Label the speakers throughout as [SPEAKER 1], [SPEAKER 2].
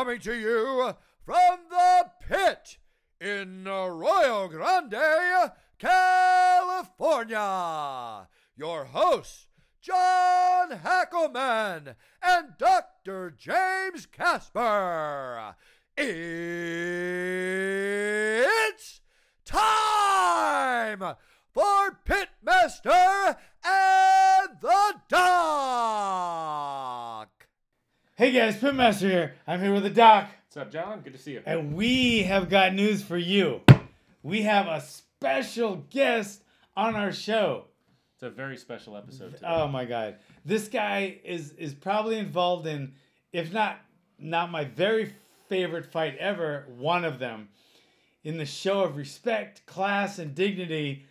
[SPEAKER 1] coming to you from the pit in Arroyo Grande, California. Your hosts, John Hackleman and Dr. James Casper. It's time for Pitmaster and the Doc.
[SPEAKER 2] Hey guys, Pitmaster here. I'm here with the doc,
[SPEAKER 3] What's up, John? Good to see you.
[SPEAKER 2] and we have got news for you. We have a special guest on our show.
[SPEAKER 3] It's a very special episode today.
[SPEAKER 2] Oh my god. This guy is is probably involved in if not not my very favorite fight ever, one of them in the show of respect, class and dignity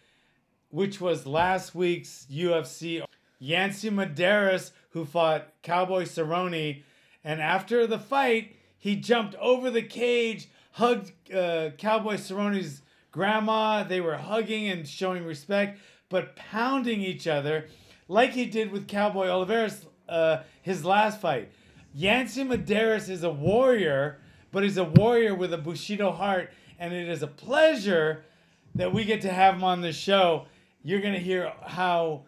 [SPEAKER 2] which was last week's UFC Yancy Medeiros who fought Cowboy Cerrone and after the fight he jumped over the cage, hugged uh, Cowboy Cerrone's grandma. They were hugging and showing respect, but pounding each other like he did with Cowboy Oliveira's uh, his last fight. Yancy Medeiros is a warrior, but he's a warrior with a Bushido heart, and it is a pleasure that we get to have him on the show. You're gonna hear how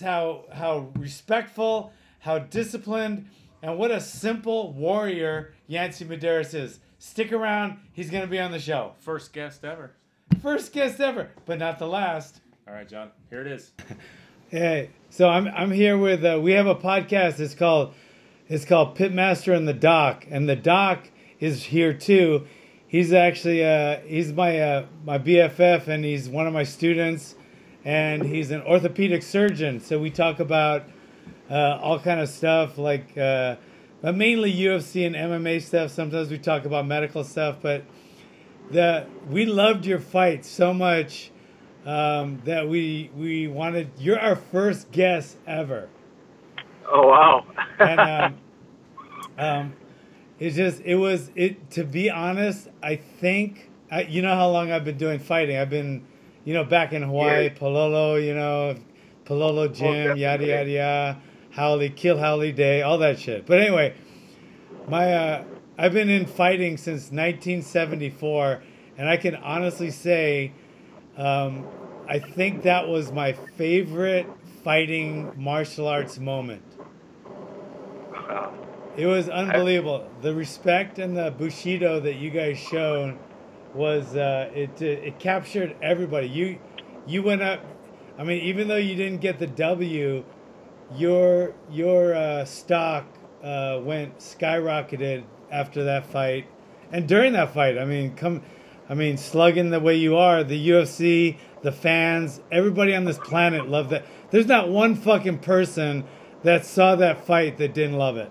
[SPEAKER 2] how how respectful, how disciplined, and what a simple warrior Yancy Medeiros is. Stick around; he's gonna be on the show.
[SPEAKER 3] First guest ever.
[SPEAKER 2] First guest ever, but not the last.
[SPEAKER 3] All right, John. Here it is.
[SPEAKER 2] Hey, so I'm I'm here with uh, we have a podcast. It's called it's called Pitmaster and the Doc, and the Doc is here too. He's actually uh, he's my uh, my BFF, and he's one of my students, and he's an orthopedic surgeon. So we talk about uh, all kind of stuff like, uh, but mainly UFC and MMA stuff. Sometimes we talk about medical stuff, but the we loved your fight so much um, that we we wanted. You're our first guest ever,
[SPEAKER 4] Oh wow!
[SPEAKER 2] and um, um, it's just it was it. To be honest, I think I, you know how long I've been doing fighting. I've been, you know, back in Hawaii,
[SPEAKER 4] Yeah.
[SPEAKER 2] Palolo, you know, Palolo gym, yada yada yada, haole, Kill haole Day, all that shit. But anyway, my uh, I've been in fighting since 1974, and I can honestly say, um, I think that was my favorite fighting martial arts moment. It was unbelievable. The respect and the bushido that you guys showed was uh, it. It captured everybody. You you went up. I mean, even though you didn't get the W, your your uh, stock uh, went skyrocketed after that fight, and during that fight. I mean, come. I mean, slugging the way you are, the UFC, the fans, everybody on this planet loved that. There's not one fucking person that saw that fight that didn't love it.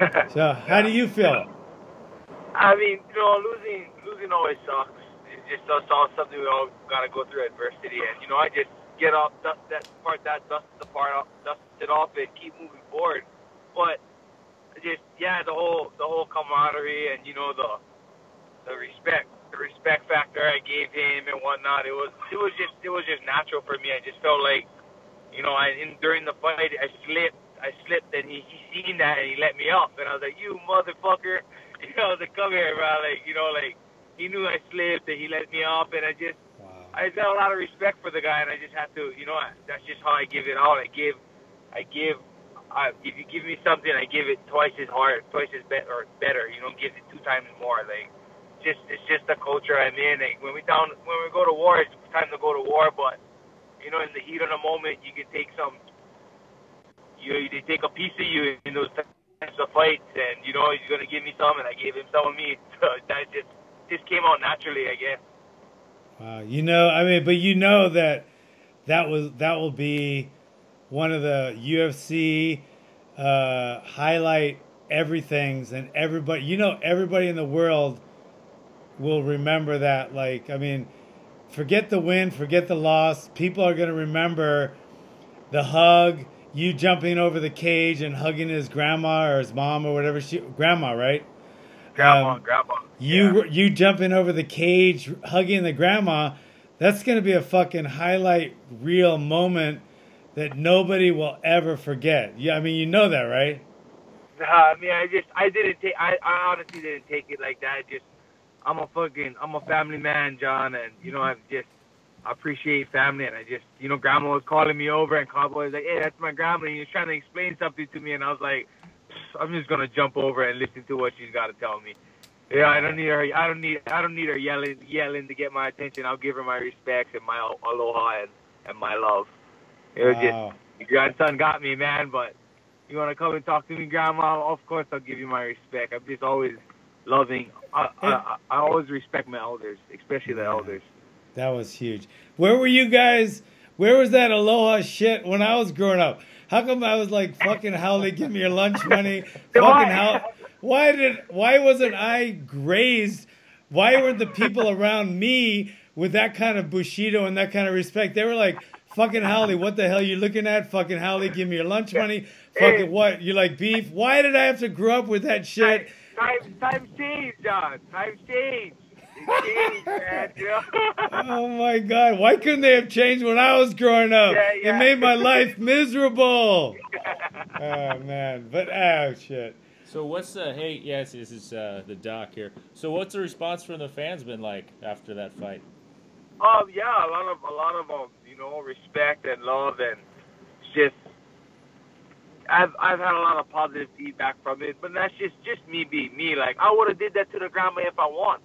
[SPEAKER 2] So, how do you feel?
[SPEAKER 4] I mean, you know, losing losing always sucks. It's just that's all something we all gotta go through adversity, and you know, I just get off dust that part that dust the part off, dust it off, and keep moving forward. But just yeah, the whole the whole camaraderie and you know the the respect the respect factor I gave him and whatnot. It was it was just it was just natural for me. I just felt like you know, I in during the fight I slipped I slipped and he, he seen that and he let me up and I was like, You motherfucker you know, to come here, bro, like, you know, like he knew I slipped and he let me up and I just. I got a lot of respect for the guy and I just have to you know, that's just how I give it out. I give I give I, if you give me something, I give it twice as hard, twice as better, or better. You know, give it two times more. Like, just it's just the culture I'm in. Like, when we down, when we go to war, it's time to go to war. But you know, in the heat of the moment, you can take some. You they take a piece of you in those types of fights, and you know he's gonna give me some, and I gave him some of me. So that just just came out naturally, I guess.
[SPEAKER 2] Wow. You know, I mean, but you know that that was that will be one of the UFC uh, highlight everything's and everybody. You know, everybody in the world will remember that. Like, I mean, forget the win, forget the loss. People are gonna remember the hug, you jumping over the cage and hugging his grandma or his mom or whatever she grandma, right?
[SPEAKER 4] Grandma,
[SPEAKER 2] Um,
[SPEAKER 4] grandma.
[SPEAKER 2] You
[SPEAKER 4] yeah.
[SPEAKER 2] you jumping over the cage, hugging the grandma. That's gonna be a fucking highlight reel moment that nobody will ever forget. Yeah, I mean you know that, right?
[SPEAKER 4] Nah, I mean, I just, I didn't take, I, I honestly didn't take it like that. I just, I'm a fucking, I'm a family man, John, and you know, I just I appreciate family, and I just, you know, Grandma was calling me over, and Cowboy was like, "Hey, that's my grandma," and he was trying to explain something to me, and I was like, I'm just gonna jump over and listen to what she's got to tell me. Yeah, I don't need her. I don't need. I don't need her yelling, yelling to get my attention. I'll give her my respects and my aloha and, and my love. It was
[SPEAKER 2] Wow.
[SPEAKER 4] just your grandson got me, man. But you want to come and talk to me, Grandma? Of course, I'll give you my respect. I'm just always loving. I, I, I, I always respect my elders, especially the
[SPEAKER 2] Yeah.
[SPEAKER 4] elders.
[SPEAKER 2] That was huge. Where were you guys? Where was that aloha shit when I was growing up? How come I was like fucking haole, give me your lunch money? fucking how? Why did? Why wasn't I grazed? Why weren't the people around me with that kind of bushido and that kind of respect? They were like, fucking haole, what the hell are you looking at? Fucking haole, give me your lunch money. Fucking what? You like beef? Why did I have to grow up with that shit?
[SPEAKER 4] Times times change, John. Times change. It changed, man. You know?
[SPEAKER 2] Oh my God! Why couldn't they have changed when I was growing up?
[SPEAKER 4] Yeah,
[SPEAKER 2] It made my life miserable. oh man! But oh shit!
[SPEAKER 3] So what's the hey? Yes, this is uh, the doc here. So what's the response from the fans been like after that fight?
[SPEAKER 4] Um, yeah, a lot of a lot of um, you know, respect and love, and just I've I've had a lot of positive feedback from it, but that's just just me being me. Like I would have did that to the grandma if I want.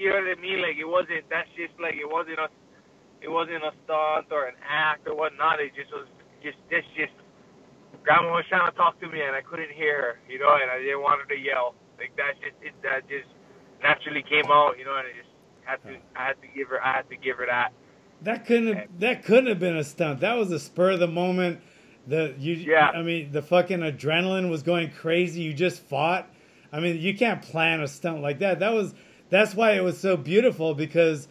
[SPEAKER 4] You know what I mean? Like it wasn't. That's just like it wasn't a it wasn't a stunt or an act or whatnot. It just was just this just grandma was trying to talk to me and I couldn't hear her. You know, and I didn't want her to yell. Like that just it that just naturally came out. You know, and I just had to I had to give her I had to give her that.
[SPEAKER 2] That couldn't have, that couldn't have been a stunt. That was a spur of the moment. The you
[SPEAKER 4] Yeah.
[SPEAKER 2] I mean the fucking adrenaline was going crazy. You just fought. I mean you can't plan a stunt like that. That was that's why it was so beautiful because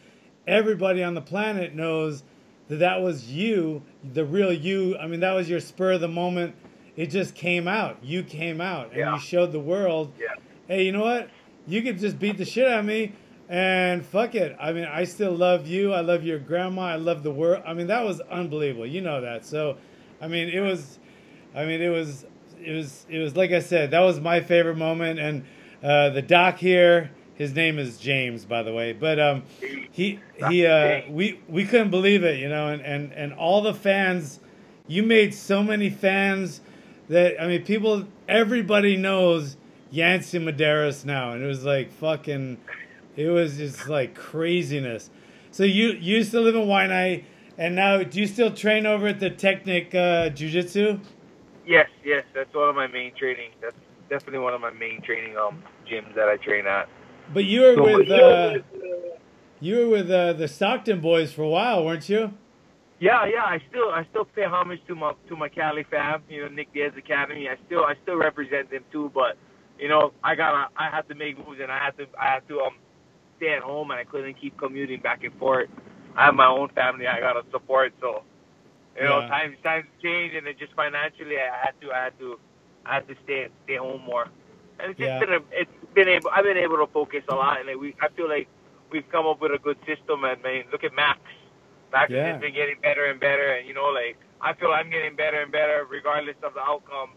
[SPEAKER 2] everybody on the planet knows that that was you, the real you. I mean that was your spur of the moment. It just came out. You came out and
[SPEAKER 4] Yeah.
[SPEAKER 2] you showed the world
[SPEAKER 4] Yeah.
[SPEAKER 2] hey, you know what? You could just beat the shit out of me and fuck it. I mean, I still love you. I love your grandma. I love the world. I mean, that was unbelievable. You know that. So, I mean, it was, I mean, it was, it was, it was like I said, that was my favorite moment. And uh, the doc here, his name is James, by the way, but um, he, he, uh, we, we couldn't believe it, you know, and, and, and all the fans, you made so many fans that, I mean, people, everybody knows Yancy Medeiros now, and it was like fucking, it was just like craziness. So you you used to live in Waianae, and now do you still train over at the Technic uh, Jiu Jitsu?
[SPEAKER 4] Yes, yes, that's one of my main training. That's definitely one of my main training um gyms that I train at.
[SPEAKER 2] But you were with uh, you were with uh, the Stockton boys for a while, weren't you?
[SPEAKER 4] Yeah, yeah. I still I still pay homage to my to my Cali fam. You know, Nick Diaz Academy. I still I still represent them too. But you know, I gotta I had to make moves and I had to I had to um stay at home and I couldn't keep commuting back and forth. I have my own family I gotta support. So you know,
[SPEAKER 2] Yeah.
[SPEAKER 4] times times change and it just financially I had to I had to I had to stay stay home more. And it's just
[SPEAKER 2] Yeah.
[SPEAKER 4] been a, it's been able I've been able to focus a lot and we I feel like we've come up with a good system and man, look at Max. Max
[SPEAKER 2] Yeah.
[SPEAKER 4] has been getting better and better and you know like I feel I'm getting better and better regardless of the outcome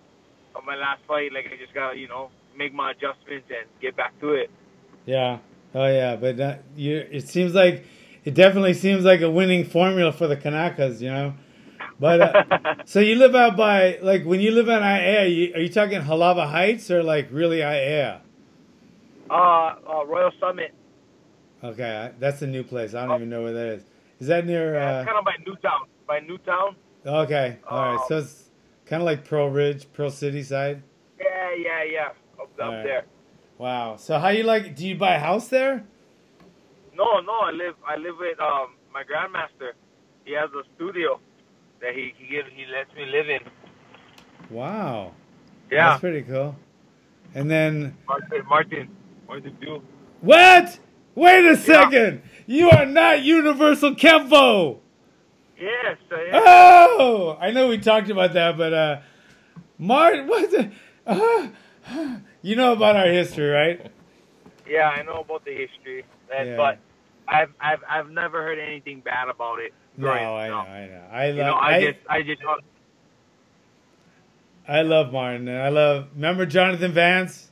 [SPEAKER 4] of my last fight. Like I just gotta, you know, make my adjustments and get back to it.
[SPEAKER 2] Yeah. Oh yeah, but uh, you it seems like it definitely seems like a winning formula for the Kanakas, you know. But uh, so you live out by like when you live in Aiea, you, are you talking Halawa Heights or like really Aiea?
[SPEAKER 4] uh, uh Royal Summit.
[SPEAKER 2] Okay, that's a new place. I don't even know where that is. Is that near?
[SPEAKER 4] Yeah,
[SPEAKER 2] Uh,
[SPEAKER 4] kind of by Newtown. By Newtown.
[SPEAKER 2] okay, all right. So it's kind of like Pearl Ridge, Pearl City side.
[SPEAKER 4] Yeah, yeah, yeah. Up, up
[SPEAKER 2] Alright.
[SPEAKER 4] there.
[SPEAKER 2] Wow. So how you like? Do you buy a house there?
[SPEAKER 4] No, no, I live I live with um my grandmaster. He has a studio that he he gives he lets me live in.
[SPEAKER 2] Wow.
[SPEAKER 4] Yeah.
[SPEAKER 2] That's pretty cool. And then
[SPEAKER 4] Martin Martin. Martin Dew.
[SPEAKER 2] what? Wait a second. You are not Universal Kempo.
[SPEAKER 4] Yes, I am.
[SPEAKER 2] Oh, I know we talked about that, but uh, Mart, what the? Uh, you know about our history, right?
[SPEAKER 4] Yeah, I know about the history. And,
[SPEAKER 2] Yeah.
[SPEAKER 4] but I've I've I've never heard anything bad about it.
[SPEAKER 2] No, I know. I know. I
[SPEAKER 4] You know,
[SPEAKER 2] love.
[SPEAKER 4] I,
[SPEAKER 2] I,
[SPEAKER 4] just I just
[SPEAKER 2] I love Martin. and I love. Remember Jonathan Vance?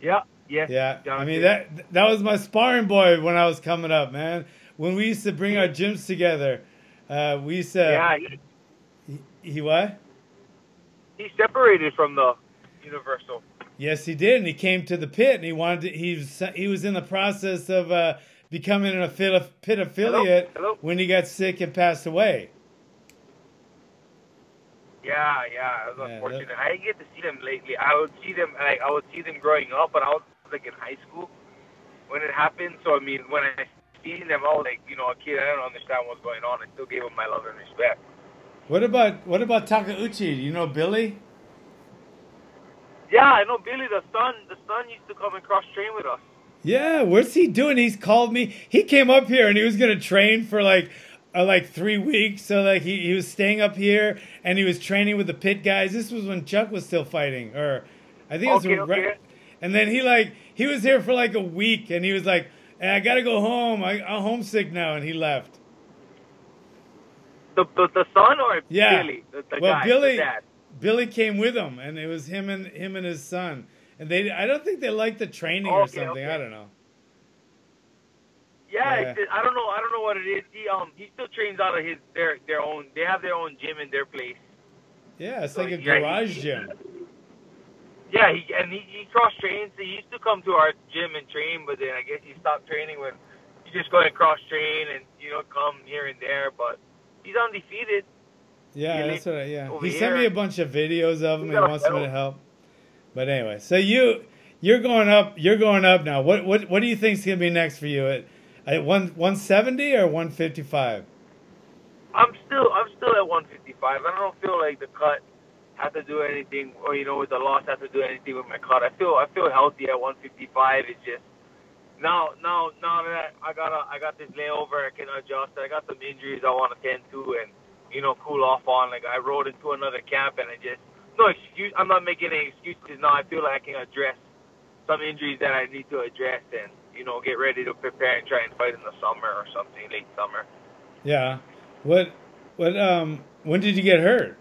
[SPEAKER 4] Yeah, yeah.
[SPEAKER 2] Yeah, I mean that that was my sparring boy when I was coming up, man. When we used to bring our gyms together, uh, we used to.
[SPEAKER 4] Yeah, he,
[SPEAKER 2] He, he what?
[SPEAKER 4] he separated from the Universal.
[SPEAKER 2] Yes, he did, and he came to the pit, and he wanted. To, he was he was in the process of uh, becoming an affili- pit affiliate
[SPEAKER 4] Hello?
[SPEAKER 2] when he got sick and passed away.
[SPEAKER 4] Yeah, yeah, it was
[SPEAKER 2] Yeah,
[SPEAKER 4] unfortunate. I didn't get to see them lately. I would see them like I would see them growing up, but I was like in high school when it happened. So I mean, when I seen them all like you know a kid, I don't understand what's going on. I still gave them my love and respect.
[SPEAKER 2] What about what about Takauchi? Do you know Billy?
[SPEAKER 4] Yeah, I know Billy the son. The son used to come and cross train with us.
[SPEAKER 2] Yeah, what's he doing? He's called me. He came up here and he was gonna train for like uh, like three weeks. So like he, he was staying up here and he was training with the pit guys. This was when Chuck was still fighting, or I think it was
[SPEAKER 4] Okay,
[SPEAKER 2] Re- And then he like he was here for like a week and he was like, hey, I gotta go home. I, I'm homesick now, and he left.
[SPEAKER 4] The the, the son or
[SPEAKER 2] Yeah.
[SPEAKER 4] Billy, the, the
[SPEAKER 2] Well,
[SPEAKER 4] guy,
[SPEAKER 2] Billy-. Billy came with him, and it was him and him and his son. And they, I don't think they like the training or
[SPEAKER 4] Okay,
[SPEAKER 2] something.
[SPEAKER 4] okay.
[SPEAKER 2] I don't know.
[SPEAKER 4] Yeah,
[SPEAKER 2] Yeah.
[SPEAKER 4] I don't know. I don't know what it is. He um he still trains out of his their their own. They have their own gym in their place.
[SPEAKER 2] Yeah, it's
[SPEAKER 4] So,
[SPEAKER 2] like a
[SPEAKER 4] yeah, he-
[SPEAKER 2] garage gym.
[SPEAKER 4] Yeah, he and he, he cross trains. He used to come to our gym and train, but then I guess he stopped training when he just go and cross train and you know come here and there. But he's undefeated.
[SPEAKER 2] Yeah,
[SPEAKER 4] He
[SPEAKER 2] that's what. I, yeah, he sent me a bunch of videos of him. He wants me to help. But anyway, so you you're going up. You're going up now. What what what do you think's gonna be next for you at at one one seventy or one fifty five?
[SPEAKER 4] I'm still I'm still at 155. I don't feel like the cut has to do anything, or you know, with the loss has to do anything with my cut. I feel I feel healthy at 155. It's just now now now that I got a, I got this layover, I can adjust. I got some injuries I want to tend to and you know cool off on. Like I rode into another camp and I just no excuse. I'm not making any excuses now. I feel like I can address some injuries that I need to address and you know get ready to prepare and try and fight in the summer or something late summer.
[SPEAKER 2] Yeah. What what um when did you get hurt?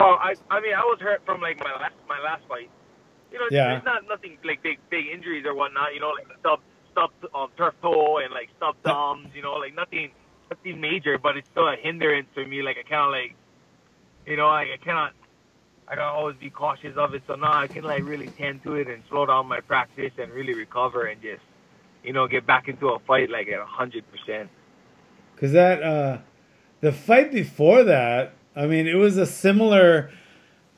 [SPEAKER 4] Oh, I I mean I was hurt from like my last my last fight. You know,
[SPEAKER 2] Yeah.
[SPEAKER 4] there's not nothing like big big injuries or whatnot. You know, like stub stub um, turf toe and like stub thumbs. You know, like nothing nothing major, but it's still a hindrance for me. Like I kind of like, you know, like I cannot. I gotta always be cautious of it. So now I can like really tend to it and slow down my practice and really recover and just, you know, get back into a fight like at a hundred percent.
[SPEAKER 2] Cause that uh, the fight before that, I mean, it was a similar.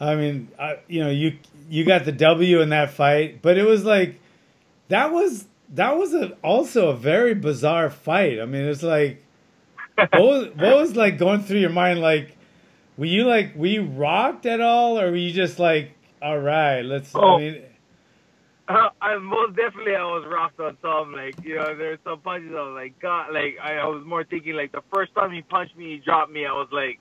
[SPEAKER 2] I mean, I, you know, you you got the W in that fight, but it was like that was that was a, also a very bizarre fight. I mean, it's like what was, what was like going through your mind? Like, were you like were you rocked at all, or were you just like, all right, let's?
[SPEAKER 4] Oh.
[SPEAKER 2] I mean,
[SPEAKER 4] Uh, I most definitely I was rocked on some like you know there's some punches I was like God like I, I was more thinking like the first time he punched me he dropped me I was like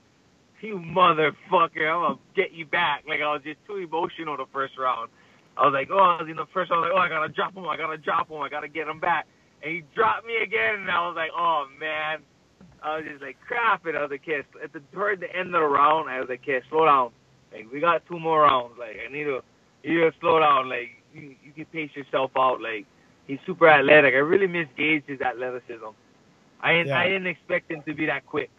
[SPEAKER 4] you motherfucker I'm gonna get you back like I was just too emotional the first round I was like oh I was in the first round I was like oh I gotta drop him I gotta drop him I gotta get him back and he dropped me again and I was like oh man I was just like crap and I was like okay at the toward the end of the round I was like okay slow down like we got two more rounds like I need to you need to slow down like you, you can pace yourself out. Like he's super athletic. I really misgauged his athleticism. I didn't,
[SPEAKER 2] Yeah.
[SPEAKER 4] I didn't expect him to be that quick.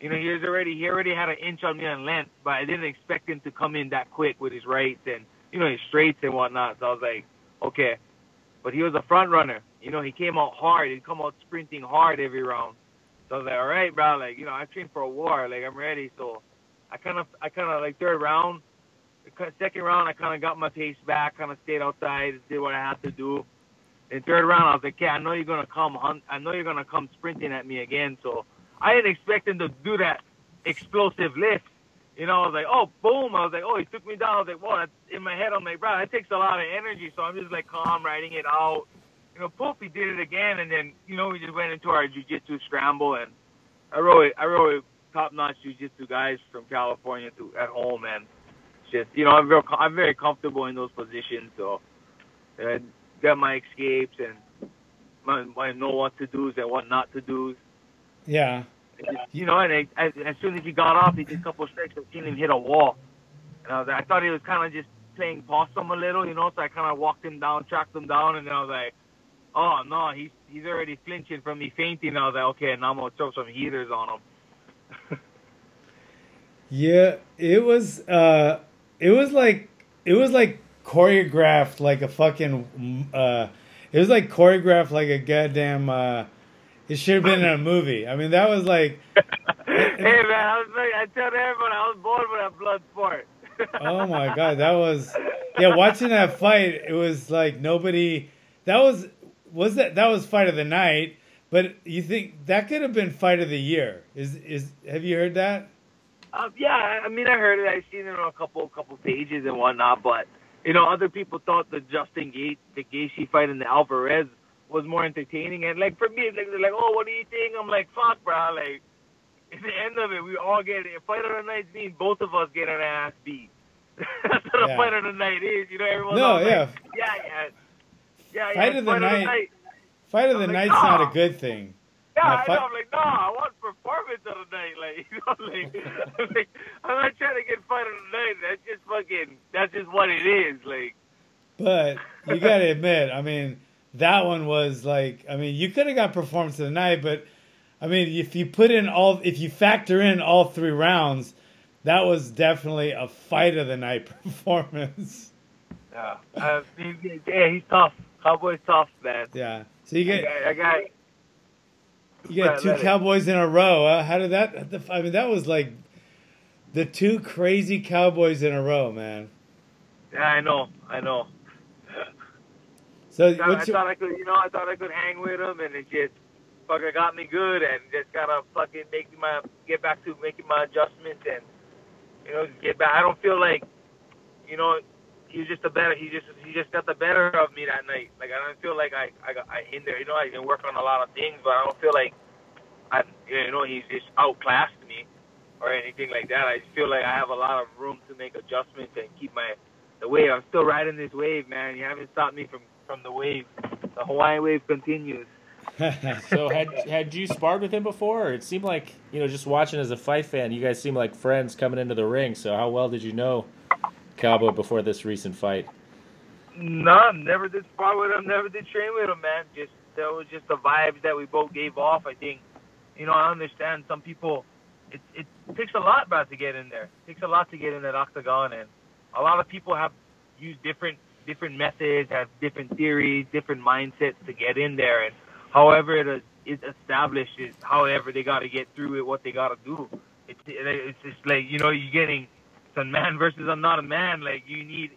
[SPEAKER 4] You know, he was already he already had an inch on me on length, but I didn't expect him to come in that quick with his rights and you know his straights and whatnot. So I was like, okay, but he was a front runner. You know, he came out hard. He'd come out sprinting hard every round. So I was like, all right, bro. Like you know, I trained for a war. Like I'm ready. So I kind of I kind of like third round second round, I kind of got my pace back, kind of stayed outside, did what I had to do. In third round, I was like, yeah, I know you're gonna come hunt. I know you're gonna come sprinting at me again. So I didn't expect him to do that explosive lift. You know, I was like, oh, boom. I was like, oh, he took me down. I was like, whoa. That's, in my head, I'm like, bro, that takes a lot of energy. So I'm just like calm, riding it out. You know, poof, he did it again, and then you know we just went into our jujitsu scramble, and I rode, I rode top-notch jujitsu guys from California to at home, and just you know I'm very I'm very comfortable in those positions. So I got my escapes and my, I know what to do and what not to do.
[SPEAKER 2] yeah.
[SPEAKER 4] You know, and I, as, as soon as he got off, he did a couple of strikes. I seen him hit a wall. And I, was, I thought he was kind of just playing possum a little, you know. So I kind of walked him down, tracked him down, and then I was like, "Oh no, he's he's already flinching from me feinting." I was like, "Okay, now I'm gonna throw some heaters on him."
[SPEAKER 2] Yeah, it was. Uh, it was like it was like choreographed like a fucking. Uh, it was like choreographed like a goddamn. Uh, it should have been in a movie. I mean, that was like.
[SPEAKER 4] hey man, I was like, I tell everyone I was born with a blood sport.
[SPEAKER 2] oh my god, that was yeah. Watching that fight, it was like nobody. That was was that that was fight of the night. But you think that could have been fight of the year? Is is have you heard that?
[SPEAKER 4] Um, yeah, I mean, I heard it. I've seen it on a couple couple pages and whatnot. But you know, other people thought the Justin Gate, the Gaethje fight and the Alvarez was more entertaining. And like for me, like they're like, "Oh, what do you think?" I'm like, "Fuck, bro!" Like at the end of it, we all get it. Fight of the night means both of us get an ass beat. That's what
[SPEAKER 2] Yeah.
[SPEAKER 4] a fight of the night is. You know, everyone's
[SPEAKER 2] No, yeah.
[SPEAKER 4] like, yeah, yeah, yeah,
[SPEAKER 2] Fight
[SPEAKER 4] yeah.
[SPEAKER 2] of the night- Fight of the
[SPEAKER 4] like,
[SPEAKER 2] night's not a good thing.
[SPEAKER 4] Yeah,
[SPEAKER 2] Now,
[SPEAKER 4] I
[SPEAKER 2] fight-
[SPEAKER 4] know. I'm like, no, I want performance of the night. Like, you know, like, I'm, like, I'm not trying to get fight of the night. That's just fucking. That's just what it is. Like,
[SPEAKER 2] But you got to admit, I mean, that one was like, I mean, you could have got performance of the night, but I mean, if you put in all, if you factor in all three rounds, that was definitely a fight of the night performance.
[SPEAKER 4] yeah, uh, yeah, he's tough. Cowboy's tough, man.
[SPEAKER 2] Yeah. So you
[SPEAKER 4] I
[SPEAKER 2] get
[SPEAKER 4] got, I got
[SPEAKER 2] you got two Cowboys in a row. Uh, how did that? I mean, that was like the two crazy Cowboys in a row, man.
[SPEAKER 4] yeah, I know, I know.
[SPEAKER 2] So
[SPEAKER 4] I, I
[SPEAKER 2] what's your,
[SPEAKER 4] thought I could, you know, I thought I could hang with him, and it just fucking got me good, and just gotta fucking make my get back to making my adjustments, and you know, get back. I don't feel like, you know, he's just a better. He just he just got the better of me that night. Like I don't feel like I I got I hinder. You know, I can work on a lot of things, but I don't feel like I you know he's just outclassed me or anything like that. I just feel like I have a lot of room to make adjustments and keep my the wave. I'm still riding this wave, man. You haven't stopped me from from the wave. The Hawaiian wave continues.
[SPEAKER 3] So had had you sparred with him before? It seemed like you know, just watching as a fight fan, you guys seem like friends coming into the ring. So how well did you know Before this recent fight?
[SPEAKER 4] No, never did spar with him. Never did train with him, man. Just that was just the vibes that we both gave off. I think, you know, I understand some people. It it takes a lot, bro, to get in there. It takes a lot to get in that octagon, and a lot of people have used different different methods, have different theories, different mindsets to get in there, and however it is is established is however they got to get through it, what they got to do. It's it's just like you know, you're getting man versus I'm not a man. Like you need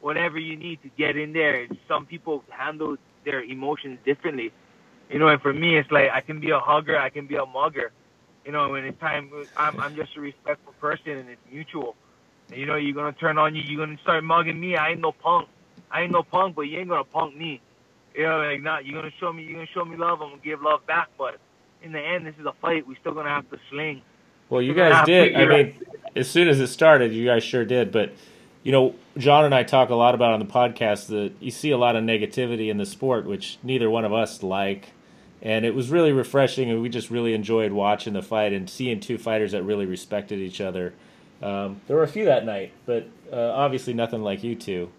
[SPEAKER 4] whatever you need to get in there. Some people handle their emotions differently. You know, and for me, it's like I can be a hugger, I can be a mugger. You know, when it's time, I'm, I'm just a respectful person, and it's mutual. And, you know, you're gonna turn on you, you're gonna start mugging me. I ain't no punk. I ain't no punk, but you ain't gonna punk me. You know, like not. You're gonna show me, you're gonna show me love. I'm gonna give love back. But in the end, this is a fight. We still gonna have to sling.
[SPEAKER 3] Well, you guys did. I mean, as soon as it started, you guys sure did. But you know, John and I talk a lot about on the podcast that you see a lot of negativity in the sport, which neither one of us like. And it was really refreshing, and we just really enjoyed watching the fight and seeing two fighters that really respected each other. Um, there were a few that night, but uh, obviously nothing like you two.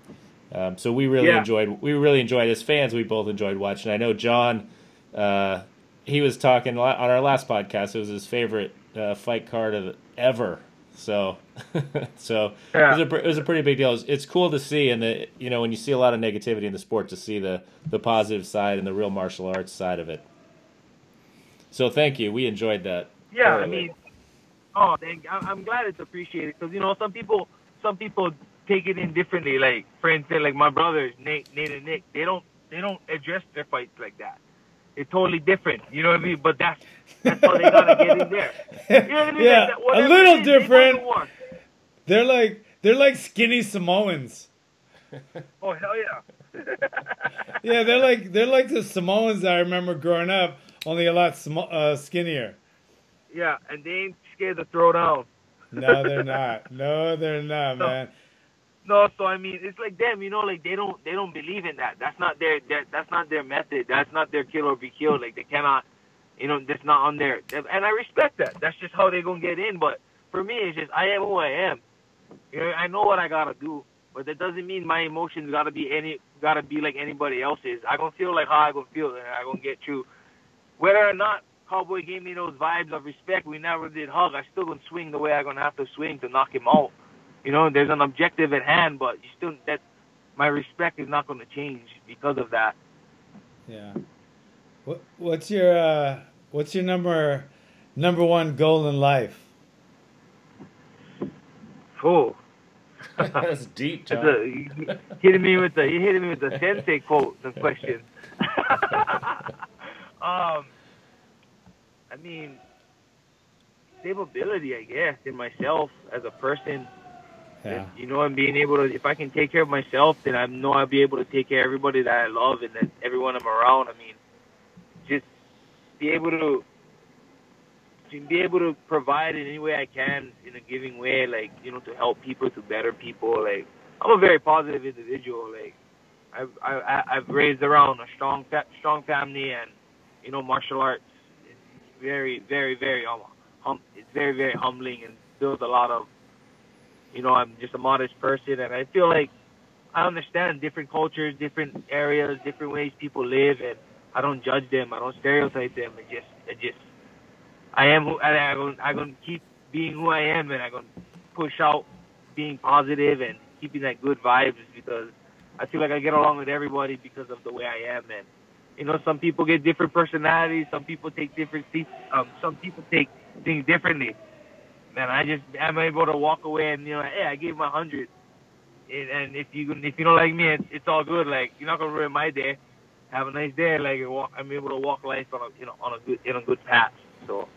[SPEAKER 3] Um, so we really
[SPEAKER 4] Yeah.
[SPEAKER 3] enjoyed. We really enjoyed as fans. We both enjoyed watching. I know John. Uh, he was talking on our last podcast. It was his favorite uh, fight card of ever. So, so
[SPEAKER 4] Yeah.
[SPEAKER 3] it, was a, it was a pretty big deal. It's, it's cool to see, and the you know when you see a lot of negativity in the sport, to see the the positive side and the real martial arts side of it. So thank you. We enjoyed that.
[SPEAKER 4] Yeah, I mean, oh, thank, I- I'm glad it's appreciated because you know some people, some people take it in differently. Like for instance, like my brothers Nate, Nate and Nick, they don't, they don't address their fights like that. It's totally different. You know what I mean? But that's that's how they gotta get in there. You know what I mean?
[SPEAKER 2] yeah, a little
[SPEAKER 4] it is, they
[SPEAKER 2] different.
[SPEAKER 4] war.
[SPEAKER 2] They're like they're like skinny Samoans.
[SPEAKER 4] Oh hell yeah!
[SPEAKER 2] Yeah, they're like they're like the Samoans I remember growing up, only a lot sm- uh, skinnier.
[SPEAKER 4] yeah, and they ain't scared to throw down.
[SPEAKER 2] No, they're not. No, they're not,
[SPEAKER 4] No.
[SPEAKER 2] man.
[SPEAKER 4] No, so I mean, it's like them, you know, like they don't they don't believe in that. That's not their, their that's not their method. That's not their kill or be killed. Like they cannot you know, that's not on there. And I respect that. That's just how they're gonna get in. But for me, it's just I am who I am. You know, I know what I gotta do, but that doesn't mean my emotions gotta be any gotta be like anybody else's. I gonna feel like how I gonna feel, and I gonna get through. Whether or not Cowboy gave me those vibes of respect, we never did hug. I still gonna swing the way I gonna have to swing to knock him out. You know, there's an objective at hand, but you still that my respect is not gonna change because of that.
[SPEAKER 2] Yeah. What what's your uh, what's your number number one goal in life?
[SPEAKER 4] Oh.
[SPEAKER 3] That's deep,
[SPEAKER 4] That's a, you hitting me with the you hitting me with the sensei quote the question. um, I mean, stability, I guess, in myself as a person.
[SPEAKER 2] Yeah.
[SPEAKER 4] You know, and being able to, if I can take care of myself, then I know I'll be able to take care of everybody that I love and that everyone I'm around. I mean, just be able to, to be able to provide in any way I can in a giving way, like you know, to help people, to better people. Like I'm a very positive individual. Like I've I, I've raised around a strong fa- strong family, and you know, martial arts. It's very very very um, hum, it's very very humbling and builds a lot of you know, I'm just a modest person, and I feel like I understand different cultures, different areas, different ways people live, and I don't judge them. I don't stereotype them. I just, I just, I am who, and I'm gonna, I'm gonna keep being who I am, and I'm gonna push out being positive and keeping that good vibes because I feel like I get along with everybody because of the way I am, and you know, some people get different personalities, some people take different, um, some people take things differently and I just I'm able to walk away and you know, hey, I gave a hundred, and, and if you if you don't like me, it's, it's all good. Like you're not gonna ruin my day. Have a nice day. Like walk, I'm able to walk life on a you know on a good in a good path. So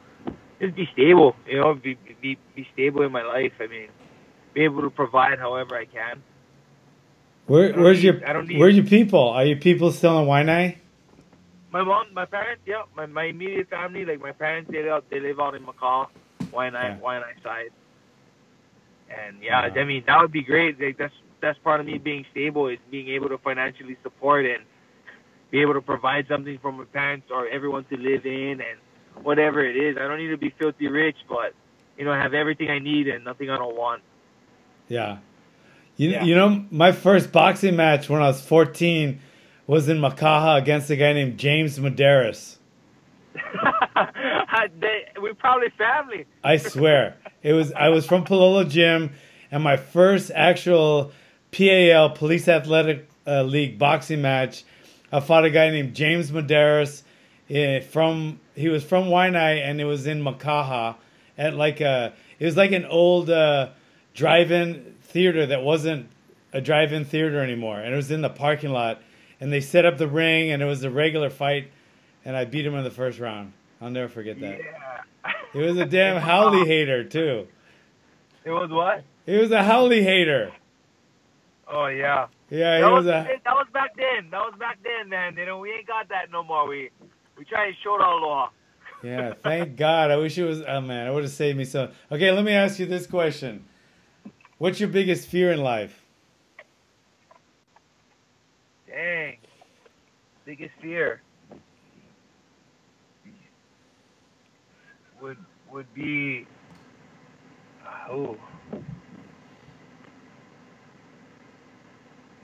[SPEAKER 4] just be stable. You know, be be be stable in my life. I mean, be able to provide however I can.
[SPEAKER 2] Where, where's
[SPEAKER 4] need-
[SPEAKER 2] your
[SPEAKER 4] I don't need-
[SPEAKER 2] where's your people? Are your people still in Waianae?
[SPEAKER 4] My mom, my parents, yeah, my my immediate family, like my parents, they live they live out in Macau, Waianae,
[SPEAKER 2] Yeah.
[SPEAKER 4] Waianae side. And yeah,
[SPEAKER 2] Wow.
[SPEAKER 4] I mean that would be great. Like that's that's part of me being stable is being able to financially support and be able to provide something for my parents or everyone to live in and whatever it is. I don't need to be filthy rich, but you know, have everything I need and nothing I don't want.
[SPEAKER 2] Yeah. You,
[SPEAKER 4] Yeah.
[SPEAKER 2] you know, my first boxing match when I was 14 was in Makaha against a guy named James Medeiros.
[SPEAKER 4] we're probably family.
[SPEAKER 2] I swear. It was I was from Palolo Gym and my first actual PAL Police Athletic uh, League boxing match. I fought a guy named James Medeiros eh, from he was from Waianae and it was in Makaha at like a it was like an old uh, drive-in theater that wasn't a drive-in theater anymore and it was in the parking lot and they set up the ring and it was a regular fight and I beat him in the first round. I'll never forget that.
[SPEAKER 4] Yeah.
[SPEAKER 2] He was a damn haole hater too.
[SPEAKER 4] It was what?
[SPEAKER 2] He was a haole hater.
[SPEAKER 4] Oh yeah.
[SPEAKER 2] Yeah, he
[SPEAKER 4] That
[SPEAKER 2] was
[SPEAKER 4] was,
[SPEAKER 2] a.
[SPEAKER 4] that was back then. That was back then, man. You know, we ain't got that no more. We we try and show the law.
[SPEAKER 2] Yeah, thank God. I wish it was. Oh man, it would have saved me so. Okay, let me ask you this question: What's your biggest fear in life?
[SPEAKER 4] Dang. Biggest fear would be oh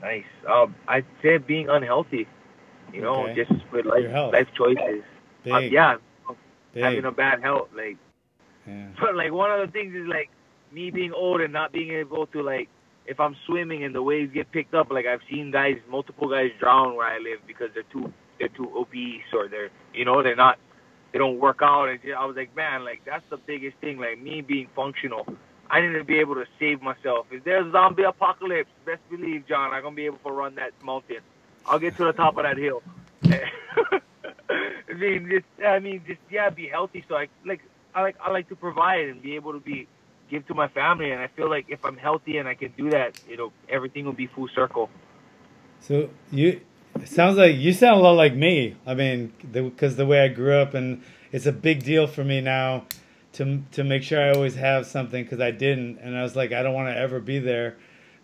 [SPEAKER 4] nice. Um, I'd say being unhealthy. You know,
[SPEAKER 2] Okay.
[SPEAKER 4] just with life life choices. Uh, yeah,
[SPEAKER 2] big.
[SPEAKER 4] having a bad health, like
[SPEAKER 2] yeah.
[SPEAKER 4] But like one of the things is like me being old and not being able to like if I'm swimming and the waves get picked up, like I've seen guys, multiple guys drown where I live because they're too they're too obese or they're you know they're not they don't work out. And I was like, man, like that's the biggest thing. Like me being functional, I need to be able to save myself. If there's a zombie apocalypse, best believe, John, I'm gonna be able to run that mountain. I'll get to the top of that hill. I mean, just I mean, just yeah, be healthy. So I like I like I like to provide and be able to be give to my family. And I feel like if I'm healthy and I can do that, you know, everything will be full circle.
[SPEAKER 2] So you it sounds like you sound a lot like me. I mean, because the, way I grew up, and it's a big deal for me now to to make sure I always have something because I didn't, and I was like, I don't want to ever be there.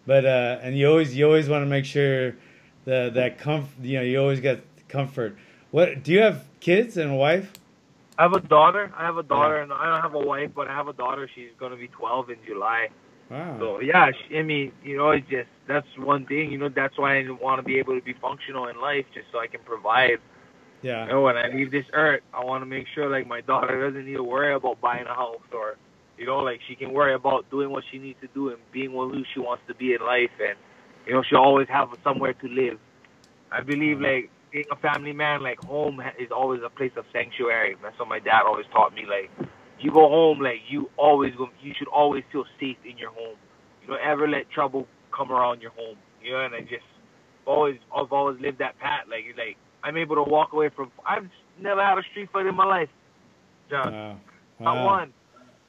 [SPEAKER 2] But uh, and you always you always want to make sure the that comfort. you know you always get comfort. What do you have kids and a wife?
[SPEAKER 4] I have a daughter. I have a daughter, and I don't have a wife, but I have a daughter. She's gonna be 12 in July.
[SPEAKER 2] Wow.
[SPEAKER 4] So yeah, I mean, you know, it's just that's one thing. You know, that's why I want to be able to be functional in life, just so I can provide. You
[SPEAKER 2] Yeah.
[SPEAKER 4] know, when I leave this earth, I want to make sure like my daughter doesn't need to worry about buying a house or, you know, like she can worry about doing what she needs to do and being what she wants to be in life, and you know, she'll always have somewhere to live. I believe mm-hmm. like being a family man, like home is always a place of sanctuary. That's what my dad always taught me. Like you go home, like you always go, you should always feel safe in your home. You don't ever let trouble come around your home. You know, and I just always, I've always lived that path. Like, like I'm able to walk away from. I've never had a street fight in my life, John.
[SPEAKER 2] Wow.
[SPEAKER 4] Not
[SPEAKER 2] Wow.
[SPEAKER 4] one.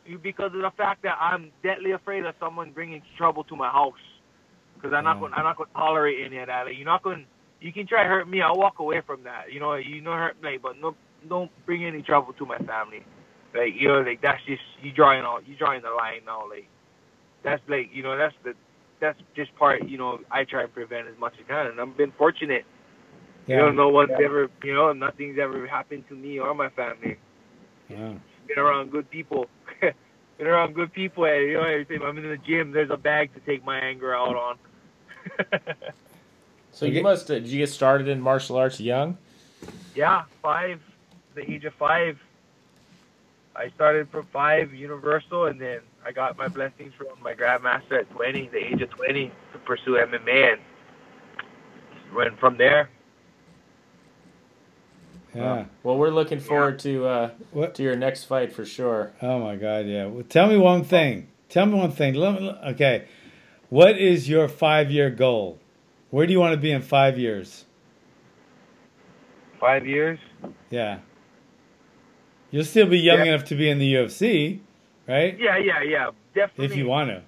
[SPEAKER 4] You because of the fact that I'm deadly afraid of someone bringing trouble to my house. Because I'm not
[SPEAKER 2] Wow.
[SPEAKER 4] going. I'm not going to tolerate any of that. Like, you're not going. You can try to hurt me. I'll walk away from that. You know. You know hurt me, but no, don't bring any trouble to my family. Like you know, like that's just you drawing all. You drawing the line now. Like that's like you know that's the that's just part. You know, I try and prevent as much as I can, and I've been fortunate. Yeah. You know,
[SPEAKER 2] Yeah.
[SPEAKER 4] no one's ever. You know, nothing's ever happened to me or my family
[SPEAKER 2] Yeah.
[SPEAKER 4] been around good people. been around good people. And, you know, every time I'm in the gym, there's a bag to take my anger out on.
[SPEAKER 3] So
[SPEAKER 2] Okay.
[SPEAKER 3] you must. Uh, did you get started in martial arts young?
[SPEAKER 4] yeah, five, the age of five. I started from five, Universal, and then I got my blessings from my grandmaster at 20, the age of 20, to pursue MMA, and went from there.
[SPEAKER 2] Yeah.
[SPEAKER 3] Well, we're looking forward to uh,
[SPEAKER 2] What?
[SPEAKER 3] to your next fight for sure.
[SPEAKER 2] Oh my God. Yeah. Well, tell me one thing. Tell me one thing. Let me, okay. What is your five-year goal? Where do you want to be in five years?
[SPEAKER 4] Five years.
[SPEAKER 2] Yeah. You'll still be young
[SPEAKER 4] Yeah.
[SPEAKER 2] enough to be in the UFC, right?
[SPEAKER 4] Yeah, yeah, yeah. Definitely.
[SPEAKER 2] If you want to.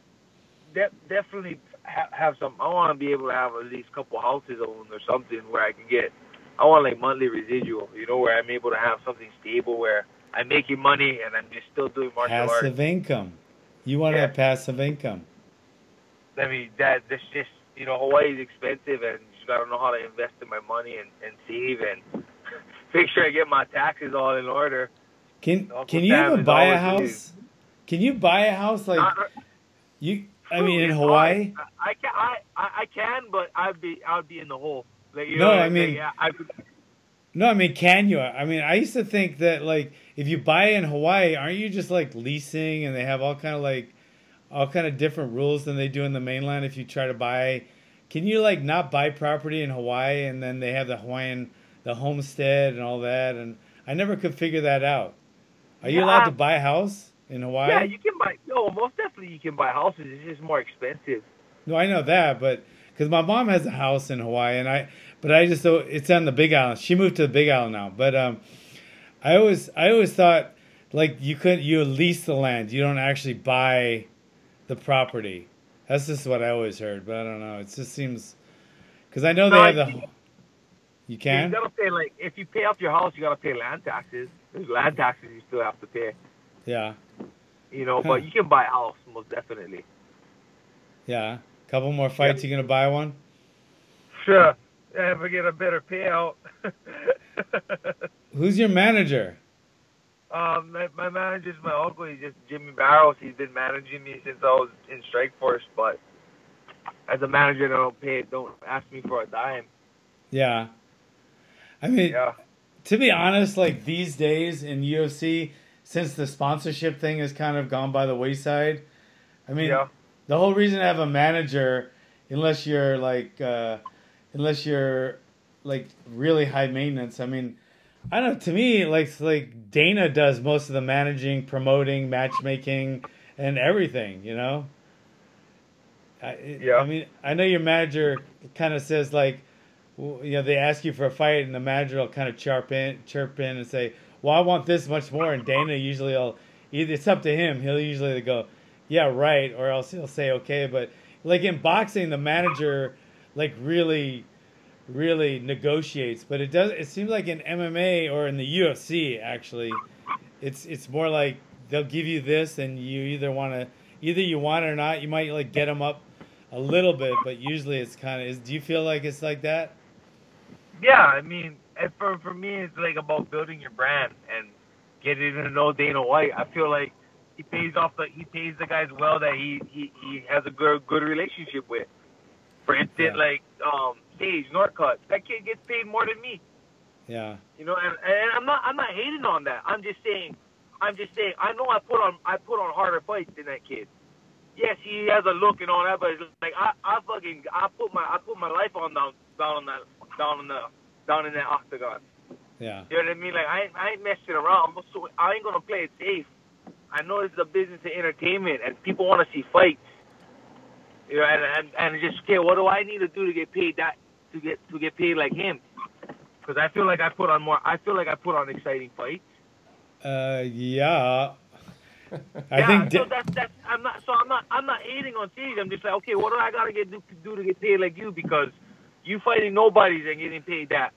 [SPEAKER 4] de- definitely ha- have some. I want to be able to have at least a couple houses owned or something where I can get. I want like monthly residual, you know, where I'm able to have something stable where I'm making money and I'm just still doing martial arts.
[SPEAKER 2] Passive income. You want to
[SPEAKER 4] Yeah.
[SPEAKER 2] have passive income.
[SPEAKER 4] I mean, that that's just you know Hawaii is expensive and you got to know how to invest in my money and and save and make sure I get my taxes all in order.
[SPEAKER 2] Can
[SPEAKER 4] Uncle
[SPEAKER 2] can you
[SPEAKER 4] Sam
[SPEAKER 2] even buy a house? Can you buy a house like
[SPEAKER 4] Not- uh,
[SPEAKER 2] you? I mean, in Hawaii.
[SPEAKER 4] I, I can I, I can, but I'd be I'd be in the hole. Like, you
[SPEAKER 2] No, I mean-
[SPEAKER 4] yeah, I,
[SPEAKER 2] No, I mean, can you? I mean, I used to think that like if you buy in Hawaii, aren't you just like leasing and they have all kind of like all kind of different rules than they do in the mainland if you try to buy can you like not buy property in Hawaii and then they have the Hawaiian the homestead and all that and I never could figure that out. Are you allowed to buy a house in Hawaii?
[SPEAKER 4] Yeah, you can buy. No, most definitely you can buy houses. It's just more expensive.
[SPEAKER 2] No, I know that, but because my mom has a house in Hawaii, and I, but I just don't- it's on the Big Island. She moved to the Big Island now, but um, I always I always thought like you could you lease the land, you don't actually buy the property. That's just what I always heard, but I don't know. It just seems because I know they have the.
[SPEAKER 4] I-
[SPEAKER 2] You can.
[SPEAKER 4] You gotta pay like if you pay off your house, you gotta pay land taxes. There's land taxes you still have to pay.
[SPEAKER 2] Yeah,
[SPEAKER 4] You know,
[SPEAKER 2] Huh.
[SPEAKER 4] but you can buy a house most definitely.
[SPEAKER 2] yeah. Couple more fights, you gonna buy one?
[SPEAKER 4] Sure. Ever get a better payout?
[SPEAKER 2] Who's your manager?
[SPEAKER 4] um, my, my manager's my uncle. He's just Jimmy Barrows. He's been managing me since I was in Strikeforce. But as a manager, they don't pay. Don't ask me for a dime.
[SPEAKER 2] Yeah. I mean,
[SPEAKER 4] Yeah.
[SPEAKER 2] To be honest, like these days in UFC, since the sponsorship thing has kind of gone by the wayside, I mean,
[SPEAKER 4] yeah.
[SPEAKER 2] the whole reason to have a manager, unless you're like, uh, unless you're like really high maintenance, I mean, I don't know. To me, like like Dana does most of the managing, promoting, matchmaking, and everything. You know. I,
[SPEAKER 4] Yeah.
[SPEAKER 2] I mean, I know your manager kind of says like, you know, they ask you for a fight, and the manager will kind of chirp in, chirp in, and say, "Well, I want this much more." And Dana usually will either it's up to him. He'll usually go, "Yeah, right," or else he'll say, "Okay." But like in boxing, the manager like really, really negotiates. But it does. It seems like in MMA or in the UFC, actually, it's it's more like they'll give you this, and you either want to either you want it or not. You might like get them up a little bit, but usually it's kind of. Is do you feel like it's like that?
[SPEAKER 4] Yeah, I mean, for for me, it's like about building your brand, and getting to know Dana White. I feel like he pays off the he pays the guys well that he he, he has a good good relationship with. For instance,
[SPEAKER 2] Yeah.
[SPEAKER 4] like um Sage Northcutt, that kid gets paid more than me.
[SPEAKER 2] Yeah.
[SPEAKER 4] You know, and, and I'm not I'm not hating on that. I'm just saying I'm just saying I know I put on I put on harder fights than that kid. Yes, he has a look and all that, but it's like I I fucking I put my I put my life on down down on that down in the down in that octagon.
[SPEAKER 2] Yeah.
[SPEAKER 4] You know what I mean? Like I ain't, I ain't messing around. I'm so I ain't gonna play it safe. I know is a business of entertainment, and people want to see fights. You know, and, and and just okay, what do I need to do to get paid that to get to get paid like him? Because I feel like I put on more. I feel like I put on exciting fights.
[SPEAKER 2] Uh, yeah. I
[SPEAKER 4] yeah,
[SPEAKER 2] think.
[SPEAKER 4] so that's that's. I'm not. So I'm not. I'm not hating on Sage. I'm just like, okay, what do I gotta get do, do to get paid like you? Because you fighting nobodies and getting paid that,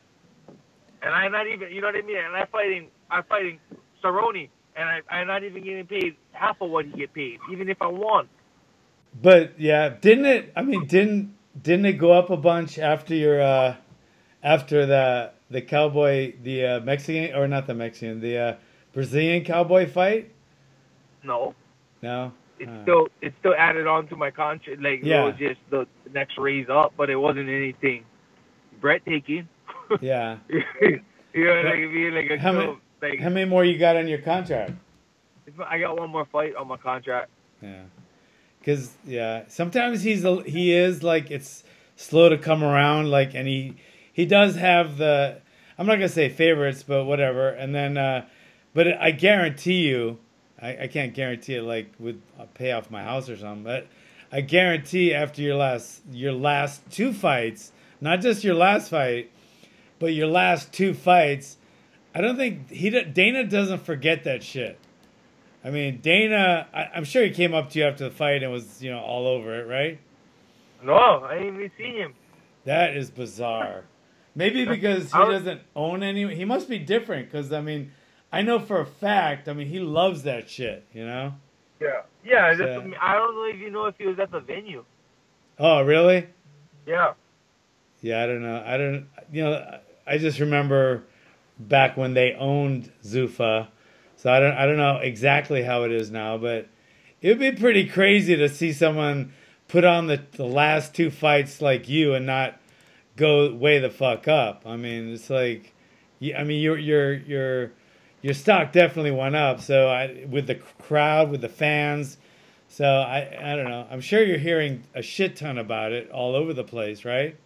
[SPEAKER 4] and I'm not even. You know what I mean? And I'm fighting. I'm fighting Cerrone, and I, I'm not even getting paid half of what he get paid, even if I won.
[SPEAKER 2] But yeah, didn't it? I mean, didn't didn't it go up a bunch after your uh, after the the cowboy, the uh, Mexican or not the Mexican, the uh, Brazilian cowboy fight?
[SPEAKER 4] No,
[SPEAKER 2] No.
[SPEAKER 4] It's
[SPEAKER 2] Uh,
[SPEAKER 4] still it's still added on to my contract. Like
[SPEAKER 2] Yeah.
[SPEAKER 4] it was just the next raise up, but it wasn't anything breathtaking.
[SPEAKER 2] Yeah.
[SPEAKER 4] you know, like I mean, like a
[SPEAKER 2] How many-
[SPEAKER 4] like
[SPEAKER 2] How many more you got on your contract?
[SPEAKER 4] I got one more fight on my contract.
[SPEAKER 2] Yeah. Cause yeah, sometimes he's a, he is like it's slow to come around. Like, and he he does have the I'm not gonna say favorites, but whatever. And then, uh, but I guarantee you, I, I can't guarantee it like with uh, I'll pay off my house or something, but I guarantee after your last your last two fights, not just your last fight, but your last two fights, I don't think he Dana doesn't forget that shit. I mean, Dana, I, I'm sure he came up to you after the fight and was, you know, all over it, right?
[SPEAKER 4] No, I didn't even see him.
[SPEAKER 2] That is bizarre. Maybe because he doesn't own any. He must be different because, I mean, I know for a fact, I mean, he loves that shit, you know?
[SPEAKER 4] Yeah. Yeah, I don't know if you know if he was at the venue.
[SPEAKER 2] Oh, really?
[SPEAKER 4] Yeah.
[SPEAKER 2] Yeah, I don't know. I don't, you know, I just remember back when they owned Zuffa. So I don't, I don't know exactly how it is now, but it would be pretty crazy to see someone put on the, the last two fights like you and not go way the fuck up. I mean, it's like, I mean, you're you're your your your stock definitely went up. So I with the crowd, with the fans. So I I don't know. I'm sure you're hearing a shit ton about it all over the place, right?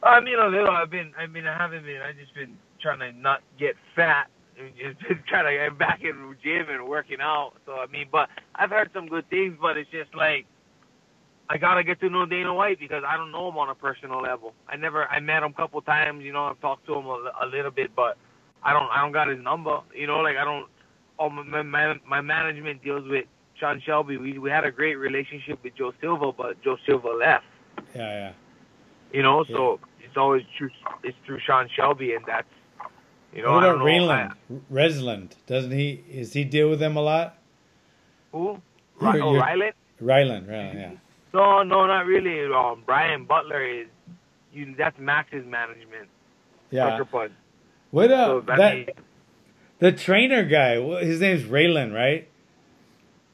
[SPEAKER 4] I mean, a little. I've been. I mean, I haven't been. I've just been trying to not get fat. and Just been trying to get back in the gym and working out. So I mean, but I've heard some good things. But it's just like I gotta get to know Dana White because I don't know him on a personal level. I never. I met him a couple times. You know, I've talked to him a, a little bit, but I don't. I don't got his number. You know, like I don't. Oh, my my, my management deals with Sean Shelby. We we had a great relationship with Joe Silva, but Joe Silva left.
[SPEAKER 2] Yeah, yeah.
[SPEAKER 4] You know, so it's always true. It's through Sean Shelby, and that's you know.
[SPEAKER 2] what about
[SPEAKER 4] don't?
[SPEAKER 2] Resland, doesn't he? Is he deal with them a lot?
[SPEAKER 4] Who? Oh, Ryland?
[SPEAKER 2] Ryland, Ryland, yeah.
[SPEAKER 4] No, no, not really. Um, Brian Butler is. You, that's Max's management.
[SPEAKER 2] Yeah.
[SPEAKER 4] Sucker Punch.
[SPEAKER 2] What uh,
[SPEAKER 4] So,
[SPEAKER 2] that
[SPEAKER 4] mean,
[SPEAKER 2] the trainer guy? His name's Raylan, right?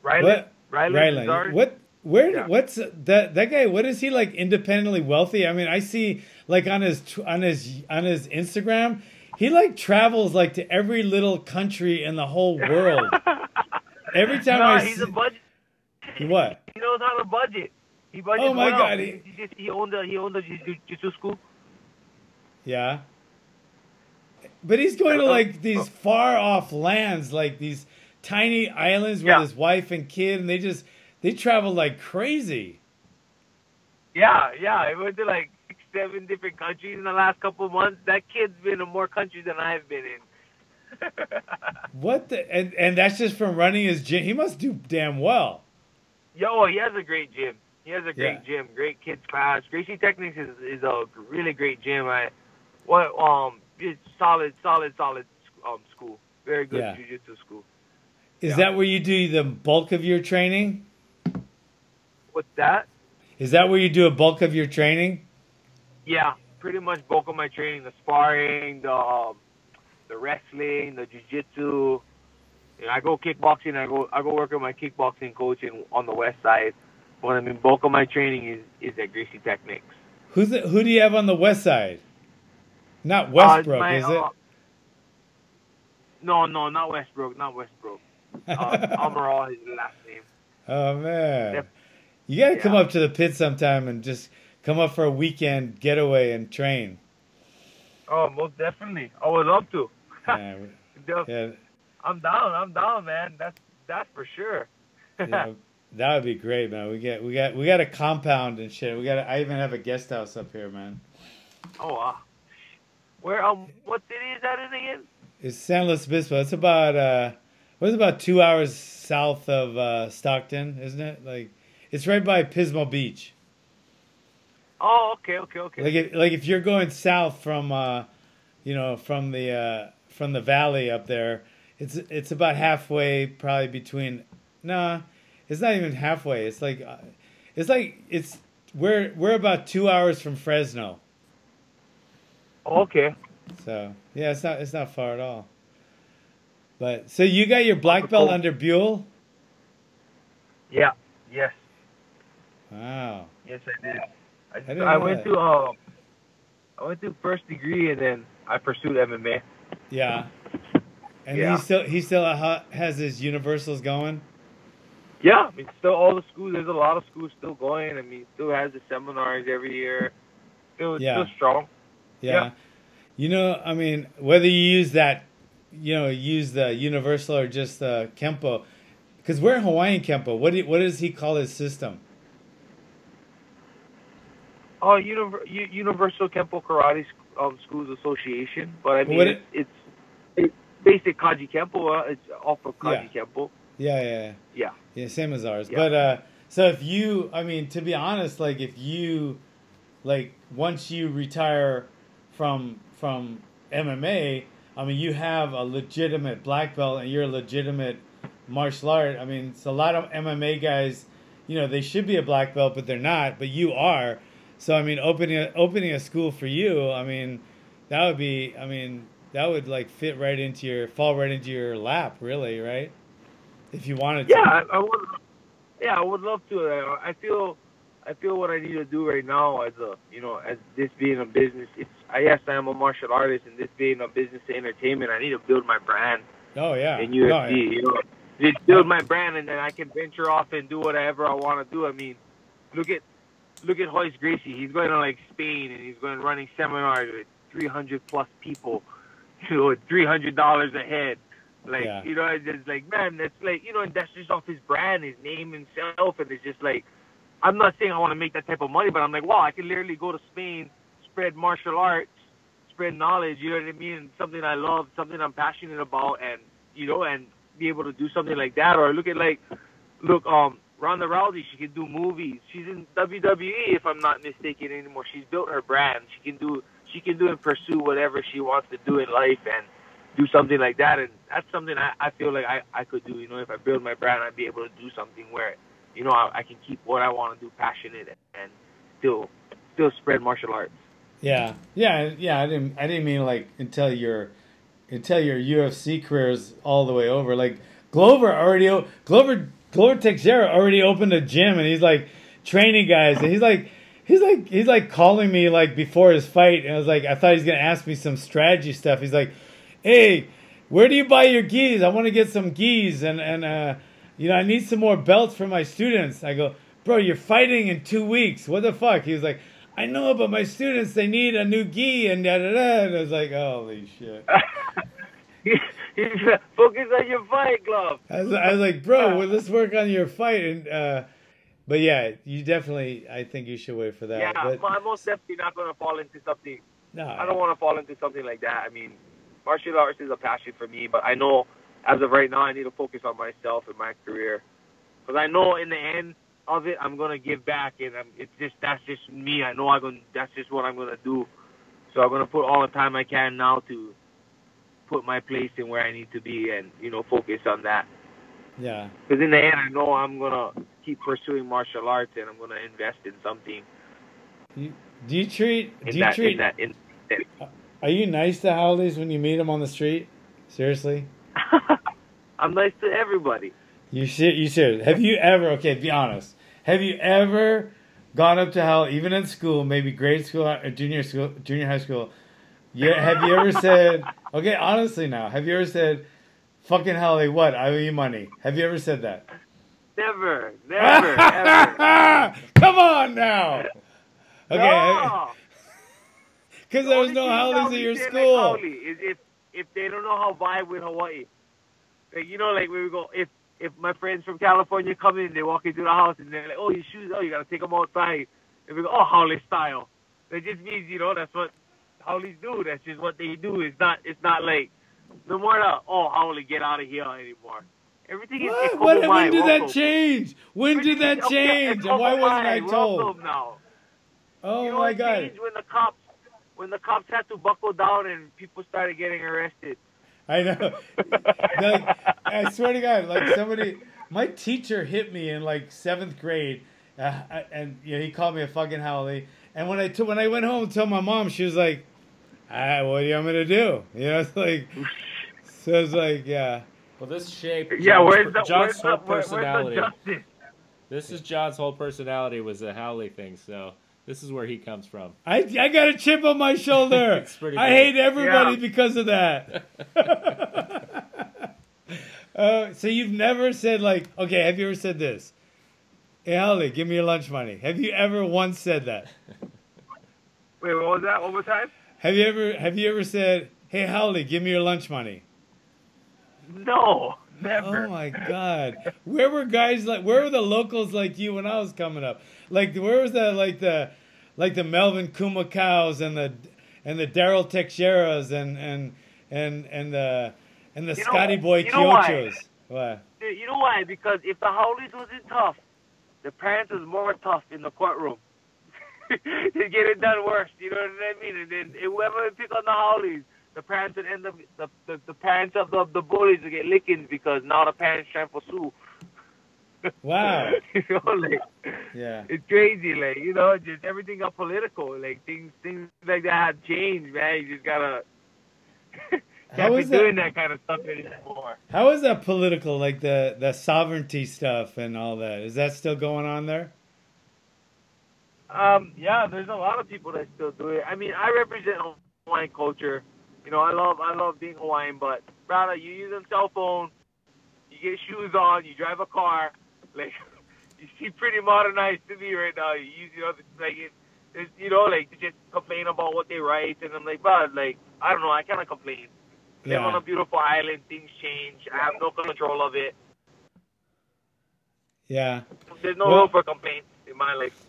[SPEAKER 2] What?
[SPEAKER 4] Ryland.
[SPEAKER 2] Ryland. What? Where?
[SPEAKER 4] Yeah.
[SPEAKER 2] What's that? That guy? What is he like? Independently wealthy? I mean, I see like on his on his on his Instagram, he like travels like to every little country in the whole world. Every time
[SPEAKER 4] no,
[SPEAKER 2] I
[SPEAKER 4] he's
[SPEAKER 2] see,
[SPEAKER 4] a budget.
[SPEAKER 2] what?
[SPEAKER 4] He knows how to budget. He budgets
[SPEAKER 2] Oh, my
[SPEAKER 4] well.
[SPEAKER 2] God,
[SPEAKER 4] He,
[SPEAKER 2] he-
[SPEAKER 4] he, just, he owned a he owned a jiu-jitsu school.
[SPEAKER 2] Yeah. But he's going to
[SPEAKER 4] Uh,
[SPEAKER 2] like these far off lands, like these tiny islands with
[SPEAKER 4] Yeah.
[SPEAKER 2] his wife and kid, and they just they travel like crazy.
[SPEAKER 4] Yeah, yeah. I went to like six, seven different countries in the last couple of months. That kid's been in more countries than I've been in.
[SPEAKER 2] What the and and that's just from running his gym. He must do damn well.
[SPEAKER 4] Yo, he has a great gym. He has a great
[SPEAKER 2] Yeah.
[SPEAKER 4] gym, great kids class. Gracie Techniques is, is a really great gym. I what um it's solid, solid, solid um school. Very good
[SPEAKER 2] Yeah.
[SPEAKER 4] jiu-jitsu school.
[SPEAKER 2] Is
[SPEAKER 4] Yeah.
[SPEAKER 2] that where you do the bulk of your training?
[SPEAKER 4] What's that?
[SPEAKER 2] Is that where you do a bulk of your training?
[SPEAKER 4] Yeah, pretty much bulk of my training, the sparring, the um, the wrestling, the jiu-jitsu. You know, I go kickboxing. I go I go work with my kickboxing coach in, on the west side. But I mean, bulk of my training is is at Gracie Techniques.
[SPEAKER 2] Who's the, who do you have on the west side? Not
[SPEAKER 4] Uh,
[SPEAKER 2] Westbrook,
[SPEAKER 4] my,
[SPEAKER 2] is it?
[SPEAKER 4] uh, no, no, not Westbrook, not Westbrook. Uh, Amaral is the last name.
[SPEAKER 2] oh man,
[SPEAKER 4] Yep.
[SPEAKER 2] you gotta come up to the pit sometime and just come up for a weekend getaway and train.
[SPEAKER 4] Oh, most definitely. I would love to.
[SPEAKER 2] Yeah, yeah,
[SPEAKER 4] I'm down. I'm down, man. That's that's for sure.
[SPEAKER 2] yeah, that would be great, man. We get we got we got a compound and shit. We got I even have a guest house up here, man.
[SPEAKER 4] oh, wow. Where um, what city is that in again?
[SPEAKER 2] It's San Luis Obispo. It's about uh, what's about two hours south of uh, Stockton, isn't it? Like, it's right by Pismo Beach.
[SPEAKER 4] Oh, okay, okay, okay.
[SPEAKER 2] Like, if, like if you're going south from, uh, you know, from the uh, from the valley up there, it's it's about halfway, probably between. Nah, it's not even halfway. It's like, uh, it's like it's we're we're about two hours from Fresno.
[SPEAKER 4] Okay.
[SPEAKER 2] So yeah, it's not it's not far at all. But so you got your black belt under Buell?
[SPEAKER 4] Yeah. Yes.
[SPEAKER 2] Wow.
[SPEAKER 4] Yes, I did. I,
[SPEAKER 2] didn't
[SPEAKER 4] I, went
[SPEAKER 2] that.
[SPEAKER 4] to um, I went to first degree and then I pursued MMA.
[SPEAKER 2] Yeah. And
[SPEAKER 4] Yeah.
[SPEAKER 2] he still he still ha- has his universals going.
[SPEAKER 4] Yeah, I mean, still all the schools. There's a lot of schools still going. I mean, still has the seminars every year. Still,
[SPEAKER 2] Yeah.
[SPEAKER 4] still strong.
[SPEAKER 2] Yeah.
[SPEAKER 4] Yeah.
[SPEAKER 2] You know, I mean, whether you use that, you know, use the universal or just the kempo, because we're Hawaiian kempo. What do you, what does he call his system?
[SPEAKER 4] Oh, Univer- Universal Kempo Karate um, Schools Association. But I mean,
[SPEAKER 2] What
[SPEAKER 4] it's, it's it's basic Kaji Kempo. Uh, it's off of Kaji Kempo.
[SPEAKER 2] Yeah, yeah,
[SPEAKER 4] Yeah.
[SPEAKER 2] yeah, same as ours.
[SPEAKER 4] Yeah.
[SPEAKER 2] But uh, so if you, I mean, to be honest, like if you, like once you retire from from MMA, I mean, you have a legitimate black belt and you're a legitimate martial art. I mean, it's a lot of MMA guys. You know, they should be a black belt, but they're not. But you are. So I mean, opening a, opening a school for you, I mean, that would be. I mean, that would like fit right into your fall right into your lap, really, right? If you wanted to.
[SPEAKER 4] Yeah, I, would. Yeah, I would love to. I feel, I feel what I need to do right now as a, you know, as this being a business. It's I yes, I am a martial artist, and this being a business to entertainment, I need to build my brand
[SPEAKER 2] Oh yeah.
[SPEAKER 4] in
[SPEAKER 2] Oh,
[SPEAKER 4] UFC.
[SPEAKER 2] yeah.
[SPEAKER 4] You know, just build my brand, and then I can venture off and do whatever I want to do. I mean, look at, look at Royce Gracie. He's going to like Spain, and he's going running seminars with 300 plus people. You know, $300 a head. Like
[SPEAKER 2] Yeah.
[SPEAKER 4] you know, it's just like man, that's like you know, and that's just off his brand, his name himself, and it's just like I'm not saying I want to make that type of money, but I'm like, wow, I can literally go to Spain, spread martial arts, spread knowledge. You know what I mean? Something I love, something I'm passionate about, and you know, and be able to do something like that. Or look at like, look, um, Ronda Rousey, she can do movies. She's in WWE, if I'm not mistaken anymore. She's built her brand. She can do, she can do and pursue whatever she wants to do in life, and do something like that. And that's something I, I feel like I, I could do. You know, if I build my brand, I'd be able to do something where, you know, I, I can keep what I want to do passionate and, still, still spread martial arts.
[SPEAKER 2] Yeah, yeah, yeah. I didn't, I didn't mean like until your, until your UFC career is all the way over. Like Glover already, Glover, Glover Teixeira already opened a gym, and he's like training guys, and he's like, he's like, he's like calling me like before his fight, and I was like, I thought he's gonna ask me some strategy stuff. He's like, hey, where do you buy your gis? I want to get some gis, and and uh, you know, I need some more belts for my students. I go, bro, you're fighting in two weeks. What the fuck? He was like, I know, but my students they need a new gi and da da da. And I was like, holy shit.
[SPEAKER 4] He he, Focus on your fight, glove.
[SPEAKER 2] I was, I was like, bro, well, let's work on your fight. And uh, but yeah, you definitely, I think you should wait for that.
[SPEAKER 4] Yeah,
[SPEAKER 2] but,
[SPEAKER 4] I'm most definitely not going to fall into something.
[SPEAKER 2] no,
[SPEAKER 4] I don't want to fall into something like that. I mean, martial arts is a passion for me, but I know as of right now, I need to focus on myself and my career because I know in the end of it, I'm gonna give back, and I'm, it's just that's just me. I know I'm gonna. That's just what I'm gonna do. So I'm gonna put all the time I can now to put my place in where I need to be, and you know, focus on that.
[SPEAKER 2] yeah,
[SPEAKER 4] Because in the end, I know I'm gonna keep pursuing martial arts, and I'm gonna invest in something
[SPEAKER 2] you, do you treat?
[SPEAKER 4] in
[SPEAKER 2] Do you
[SPEAKER 4] that.
[SPEAKER 2] treat?
[SPEAKER 4] In that. In,
[SPEAKER 2] Are you nice to haoles when you meet them on the street? Seriously?
[SPEAKER 4] I'm nice to everybody.
[SPEAKER 2] You should. You should. Have you ever? Okay, be honest. Have you ever gone up to hell, even in school, maybe grade school or junior school, junior high school? Yeah. Have you ever said? Okay, honestly now, have you ever said, "Fucking haole, what? I owe you money." Have you ever said that?
[SPEAKER 4] Never, never, ever.
[SPEAKER 2] Come on now. Okay. Because
[SPEAKER 4] The
[SPEAKER 2] there was no
[SPEAKER 4] that
[SPEAKER 2] at your
[SPEAKER 4] like,
[SPEAKER 2] school.
[SPEAKER 4] Is if if they don't know how vibe with Hawaii. Like you know, like we go if if my friends from California come in, they walk into the house and they're like, "Oh, your shoes! Oh, you gotta take them outside." And we go, "Oh, haole style." That just means you know that's what haoles do. That's just what they do. It's not it's not like no more the oh haole get out of here anymore. Everything is
[SPEAKER 2] What? What? When did that change? When did that change? And why wasn't I told?
[SPEAKER 4] now.
[SPEAKER 2] Oh
[SPEAKER 4] you know
[SPEAKER 2] my god.
[SPEAKER 4] changed when the cops when the cops had to buckle down and people started getting arrested.
[SPEAKER 2] I know. like, I swear to God, like somebody, my teacher hit me in like seventh grade, uh, and you know, he called me a fucking haole. And when I t- when I went home and told my mom, she was like, ah, "What do you want me to do?" You know, it's like, so it's like, yeah,
[SPEAKER 3] Well, this shaped
[SPEAKER 4] Yeah,
[SPEAKER 3] John's,
[SPEAKER 4] where's the
[SPEAKER 3] John's
[SPEAKER 4] where's the,
[SPEAKER 3] whole
[SPEAKER 4] where, where's the
[SPEAKER 3] personality.
[SPEAKER 4] justice?
[SPEAKER 3] This is John's whole personality was a haole thing, so this is where he comes from.
[SPEAKER 2] I I got a chip on my shoulder.
[SPEAKER 3] It's pretty
[SPEAKER 2] I hate everybody
[SPEAKER 4] Yeah.
[SPEAKER 2] because of that. uh, so you've never said like, okay, have you ever said this? Hey, haole, give me your lunch money. Have you ever once said that?
[SPEAKER 4] Wait, what was that? One more time?
[SPEAKER 2] Have you ever have you ever said, "Hey, haole, give me your lunch money"?
[SPEAKER 4] No, never.
[SPEAKER 2] Oh my God! Where were guys like? Where were the locals like you when I was coming up? Like, where was the like the like the Melvin Kumakaus and the and the Daryl Texeras and and and and the and the
[SPEAKER 4] You know-
[SPEAKER 2] Scotty Boy
[SPEAKER 4] you know why?
[SPEAKER 2] Kyochos?
[SPEAKER 4] You know why? Because if the haoles wasn't tough, the parents was more tough in the courtroom. they get it done worse. You know what I mean? And then whoever would pick on the haoles, the parents would end up the the, the parents of the the bullies would get lickings because now the parents trying to pursue.
[SPEAKER 2] Wow.
[SPEAKER 4] you know, like
[SPEAKER 2] Yeah.
[SPEAKER 4] it's crazy, like you know, just everything got political. Like things, things like that have changed, man. You just gotta
[SPEAKER 2] How
[SPEAKER 4] can't be
[SPEAKER 2] is that-
[SPEAKER 4] doing that kind of stuff anymore.
[SPEAKER 2] How is that political? Like the the sovereignty stuff and all that. Is that still going on there?
[SPEAKER 4] Um, yeah, there's a lot of people that still do it. I mean, I represent Hawaiian culture. You know, I love I love being Hawaiian, but brother, you use a cell phone, you get shoes on, you drive a car, like you seem pretty modernized to me right now. You use you know like it, it's, you know like to just complain about what they write, and I'm like, but like I don't know, I kind of complain. Live on a beautiful island, things change. I have no control of it.
[SPEAKER 2] Yeah.
[SPEAKER 4] There's no
[SPEAKER 2] Well-
[SPEAKER 4] room for complaints in my life.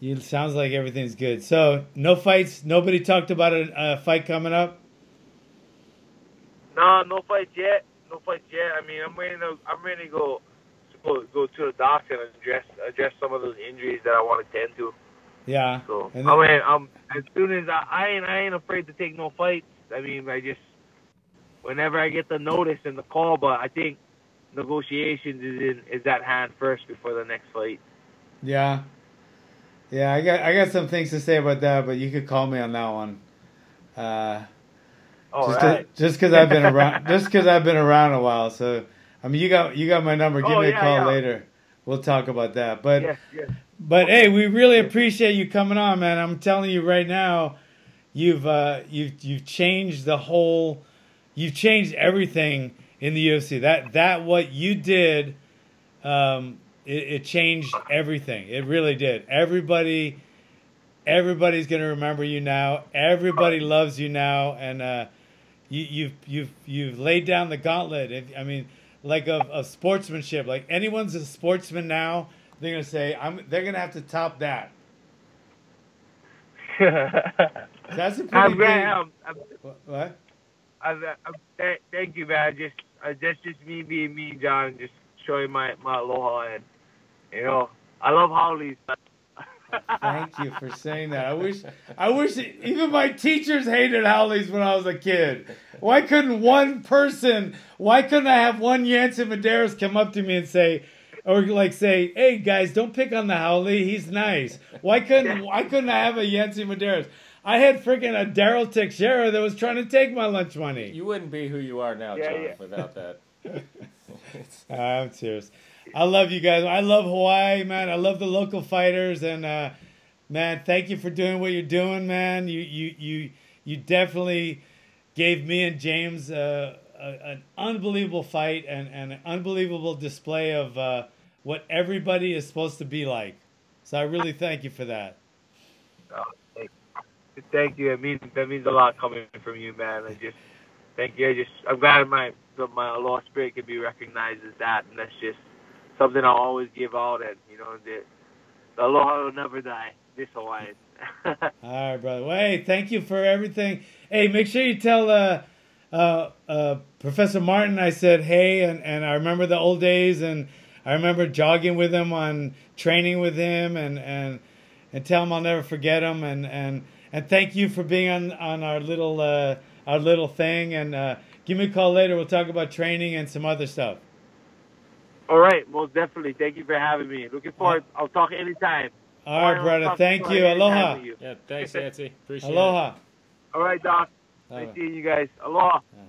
[SPEAKER 2] It sounds like everything's good. So no fights. Nobody talked about a, a fight coming up.
[SPEAKER 4] No, no fights yet. No fights yet. I mean, I'm ready to. I'm ready to go, go, go to the docs and address address some of those injuries that I want to tend to.
[SPEAKER 2] Yeah.
[SPEAKER 4] So
[SPEAKER 2] And
[SPEAKER 4] I mean, I'm as soon as I, I ain't I ain't afraid to take no fights. I mean, I just whenever I get the notice and the call, but I think negotiations is in is at hand first before the next fight.
[SPEAKER 2] Yeah. Yeah, I got I got some things to say about that, but you could call me on that one. Uh,
[SPEAKER 4] All
[SPEAKER 2] just
[SPEAKER 4] right.
[SPEAKER 2] cause, I've been around, just because I've been around a while. So I mean, you got you got my number. Give
[SPEAKER 4] Oh,
[SPEAKER 2] me a
[SPEAKER 4] yeah,
[SPEAKER 2] call
[SPEAKER 4] yeah.
[SPEAKER 2] later. We'll talk about that. But
[SPEAKER 4] Yes, yes.
[SPEAKER 2] but hey, we really appreciate you coming on, man. I'm telling you right now, you've uh, you've you've changed the whole, you've changed everything in the UFC. That that what you did, um, it, it changed everything. It really did. Everybody, everybody's gonna remember you now. Everybody loves you now, and uh, you, you've you've you've laid down the gauntlet. I mean, like of, of sportsmanship. Like anyone's a sportsman now, they're gonna say, "I'm." They're gonna have to top that. That's a pretty
[SPEAKER 4] I'm
[SPEAKER 2] big.
[SPEAKER 4] I'm, I'm,
[SPEAKER 2] What?
[SPEAKER 4] I, I, th- thank you, man. Just uh, that's just me being me, John. Just showing my my aloha and you know I love haoles.
[SPEAKER 2] Thank you for saying that. I wish, I wish even my teachers hated haoles when I was a kid. Why couldn't one person? Why couldn't I have one Yancy Medeiros come up to me and say, or like say, "Hey guys, don't pick on the haole. He's nice." Why couldn't? Why couldn't I have a Yancy Medeiros? I had freaking a Daryl Teixeira that was trying to take my lunch money.
[SPEAKER 3] You wouldn't be who you are now,
[SPEAKER 4] Yeah,
[SPEAKER 3] John,
[SPEAKER 4] yeah.
[SPEAKER 3] without that.
[SPEAKER 2] I'm serious. I love you guys. I love Hawaii, man. I love the local fighters, and uh, man, thank you for doing what you're doing, man. You you you you definitely gave me and James uh, a, an unbelievable fight and, and an unbelievable display of uh, what everybody is supposed to be like. So I really thank you for that.
[SPEAKER 4] Thank you. thank you. It means that means a lot coming from you, man. I just thank you. I just I'm glad my my lost spirit can be recognized as that, and that's just something I'll always give out. And you know, the, aloha will never die. This Hawaiian.
[SPEAKER 2] All right, brother. Well, hey, thank you for everything. Hey, make sure you tell uh, uh, uh, Professor Martin I said hey, and, and I remember the old days, and I remember jogging with him on training with him, and and and tell him I'll never forget him, and and and thank you for being on on our little uh, our little thing, and uh, give me a call later. We'll talk about training and some other stuff.
[SPEAKER 4] All right, most definitely. Thank you for having me. Looking forward. I'll talk anytime.
[SPEAKER 2] All right,
[SPEAKER 4] I'll
[SPEAKER 2] brother. Thank you. Aloha.
[SPEAKER 4] you.
[SPEAKER 3] Yeah, thanks, Yancy. Appreciate it.
[SPEAKER 2] Aloha.
[SPEAKER 4] All right, Doc.
[SPEAKER 2] Aloha.
[SPEAKER 4] Nice seeing you guys. Aloha.
[SPEAKER 2] Yeah.